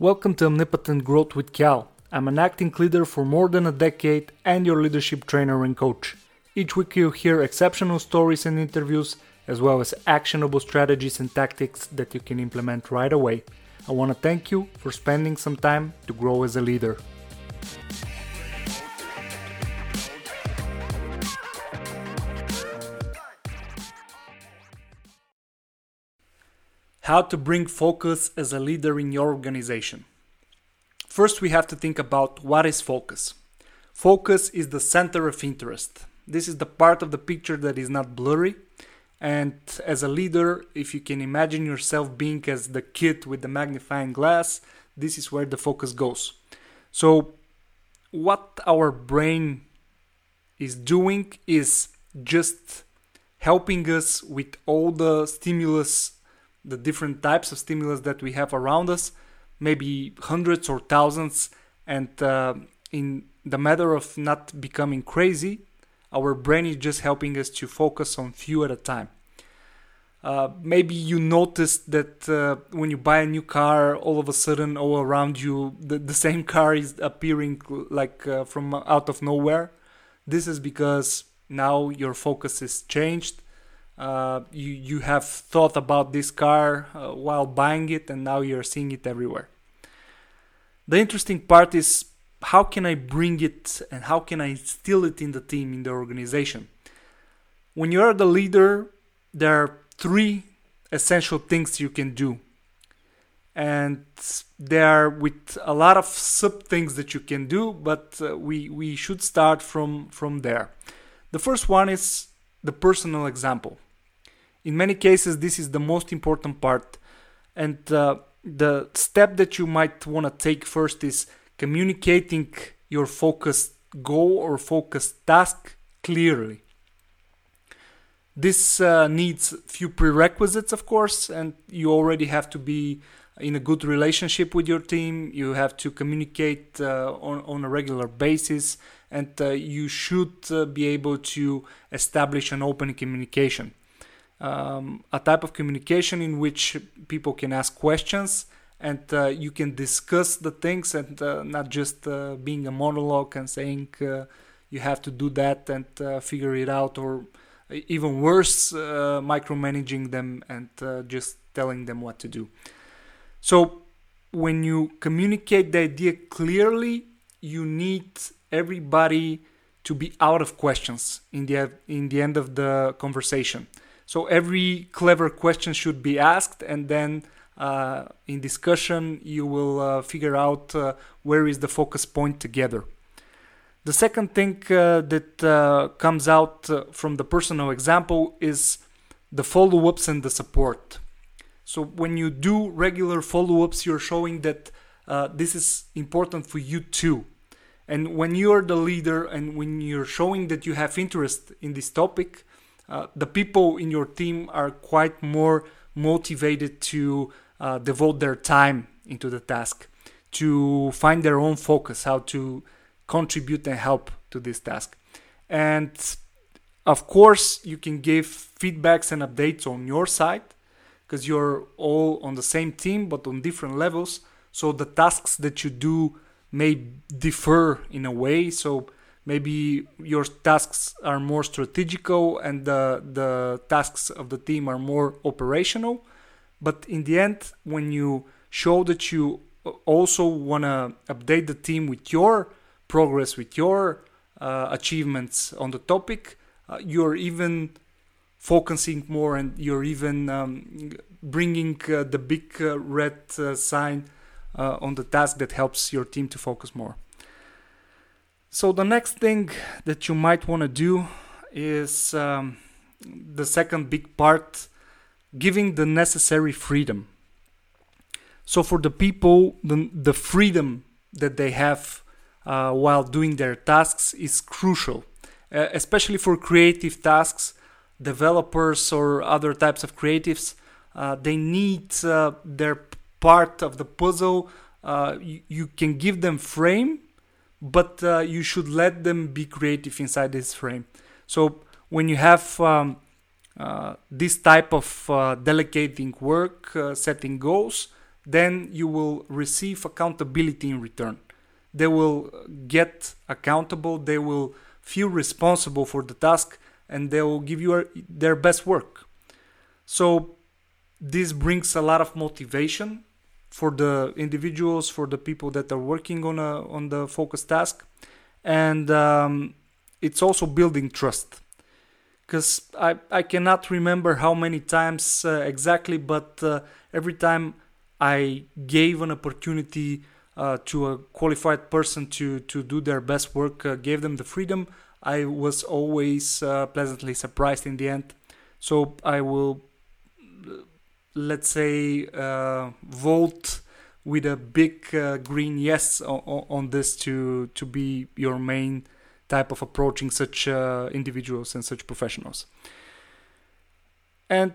Welcome to Omnipotent Growth with Kal. I'm an acting leader for more than a decade and your leadership trainer and coach. Each week you'll hear exceptional stories and interviews, as well as actionable strategies and tactics that you can implement right away. I want to thank you for spending some time to grow as a leader. How to bring focus as a leader in your organization. First, we have to think about what is focus. Focus is the center of interest. This is the part of the picture that is not blurry. And as a leader, if you can imagine yourself being as the kid with the magnifying glass, this is where the focus goes. So, what our brain is doing is just helping us with all the stimulus the different types of stimulus that we have around us, maybe hundreds or thousands, and uh, in the matter of not becoming crazy, our brain is just helping us to focus on few at a time. Uh, maybe you noticed that uh, when you buy a new car, all of a sudden, all around you, the, the same car is appearing like uh, from out of nowhere. This is because now your focus is changed uh, you you have thought about this car uh, while buying it and now you're seeing it everywhere. The interesting part is how can i bring it and how can i instill it in the team in the organization? When you're the leader there are three essential things you can do. And there are with a lot of sub things that you can do but uh, we we should start from from there. The first one is the personal example in many cases, this is the most important part. And uh, the step that you might want to take first is communicating your focused goal or focused task clearly. This uh, needs few prerequisites, of course, and you already have to be in a good relationship with your team. You have to communicate uh, on, on a regular basis, and uh, you should uh, be able to establish an open communication um, a type of communication in which people can ask questions and uh, you can discuss the things and uh, not just uh, being a monologue and saying uh, you have to do that and uh, figure it out or even worse uh, micromanaging them and just telling them what to do. So when you communicate the idea clearly you need everybody to be out of questions in the in the end of the conversation so every clever question should be asked, and then uh, in discussion you will uh, figure out uh, where is the focus point together. The second thing uh, that uh, comes out uh, from the personal example is the follow-ups and the support. So when you do regular follow-ups, you're showing that this is important for you too. And when you are the leader and when you're showing that you have interest in this topic, uh, the people in your team are quite more motivated to uh, devote their time into the task, to find their own focus, how to contribute and help to this task. And of course, you can give feedbacks and updates on your side because you're all on the same team but on different levels. So the tasks that you do may differ in a way. So maybe your tasks are more strategical and the, the tasks of the team are more operational. But in the end when you show that you also want to update the team with your progress with your uh, achievements on the topic uh, you're even focusing more and you're even um, bringing uh, the big uh, red uh, sign uh, on the task that helps your team to focus more so the next thing that you might want to do is um, the second big part, giving the necessary freedom. So for the people, the, the freedom that they have uh, while doing their tasks is crucial, uh, especially for creative tasks, developers or other types of creatives. Uh, they need uh, their part of the puzzle. Uh, you, you can give them frame but uh, you should let them be creative inside this frame. So when you have um, uh, this type of uh, delegating work, uh, setting goals, then you will receive accountability in return. They will get accountable, they will feel responsible for the task, and they will give you their best work. So, this brings a lot of motivation for the individuals, for the people that are working on a on the focus task, and um, it's also building trust. Because I I cannot remember how many times uh, exactly, but uh, every time I gave an opportunity uh, to a qualified person to to do their best work, uh, gave them the freedom. I was always uh, pleasantly surprised in the end. So I will let's say, uh, vote with a big uh, green yes on, on, this to to be your main type of approaching such uh, individuals and such professionals. And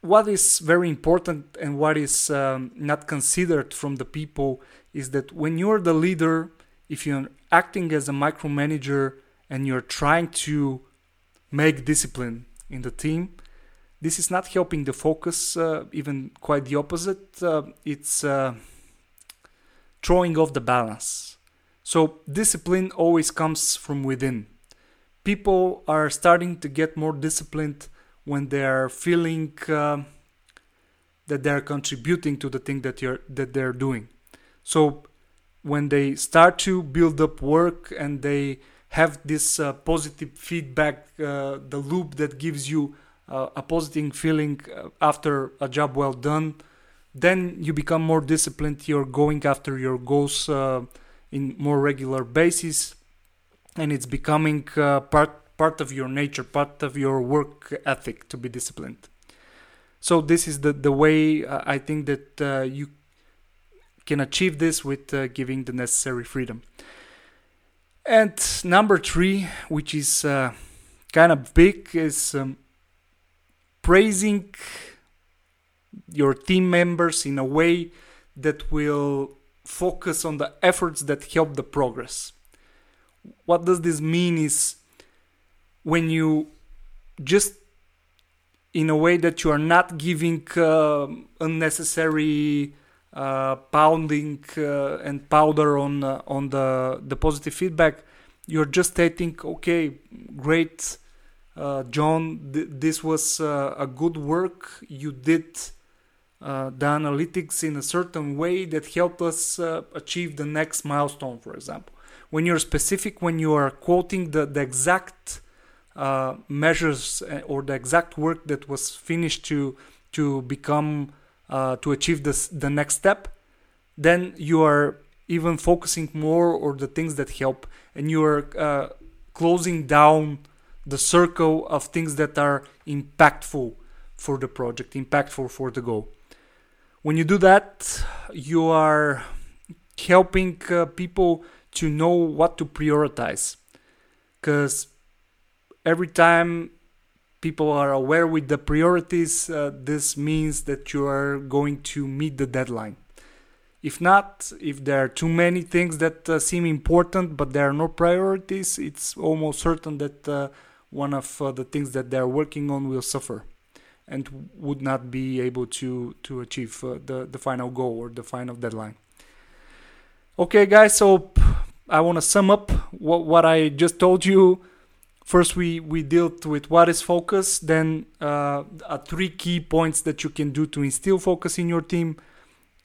what is very important and what is um, not considered from the people is that when you're the leader, if you're acting as a micromanager and you're trying to make discipline in the team, this is not helping the focus, uh, even quite the opposite. Uh, it's uh, throwing off the balance. So, discipline always comes from within. People are starting to get more disciplined when they are feeling uh, that they are contributing to the thing that you're that they're doing. So, when they start to build up work and they have this uh, positive feedback, uh, the loop that gives you uh, a positive feeling uh, after a job well done then you become more disciplined. You're going after your goals uh, in more regular basis and it's becoming uh, part part of your nature part of your work ethic to be disciplined. So this is the the way uh, i think that uh, you can achieve this with giving the necessary freedom. And number 3 which is kind of big is um, praising your team members in a way that will focus on the efforts that help the progress. What does this mean is when you just in a way that you are not giving uh, unnecessary uh, pounding uh, and powder on uh, on the the positive feedback you're just stating okay great uh, John, th- this was uh, a good work. You did uh, the analytics in a certain way that helped us uh, achieve the next milestone, for example. When you're specific, when you are quoting the, the exact uh, measures or the exact work that was finished to to become to achieve this the next step, then you are even focusing more on the things that help, and you are closing down the circle of things that are impactful for the project, impactful for the goal. When you do that, you are helping uh, people to know what to prioritize. Because every time people are aware with the priorities, uh, this means that you are going to meet the deadline. If not, if there are too many things that uh, seem important but there are no priorities, it's almost certain that uh, one of uh, the things that they're working on will suffer and would not be able to to achieve uh, the the final goal or the final deadline. Okay guys so i want to sum up what, what i just told you. First we we dealt with what is focus then uh, three key points that you can do to instill focus in your team.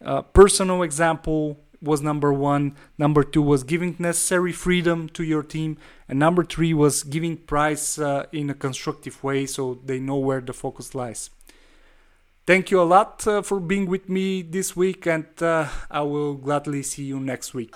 Uh, personal example was number one. Number two was giving necessary freedom to your team. And number three was giving price uh, in a constructive way so they know where the focus lies. Thank you a lot uh, for being with me this week, and uh, I will gladly see you next week.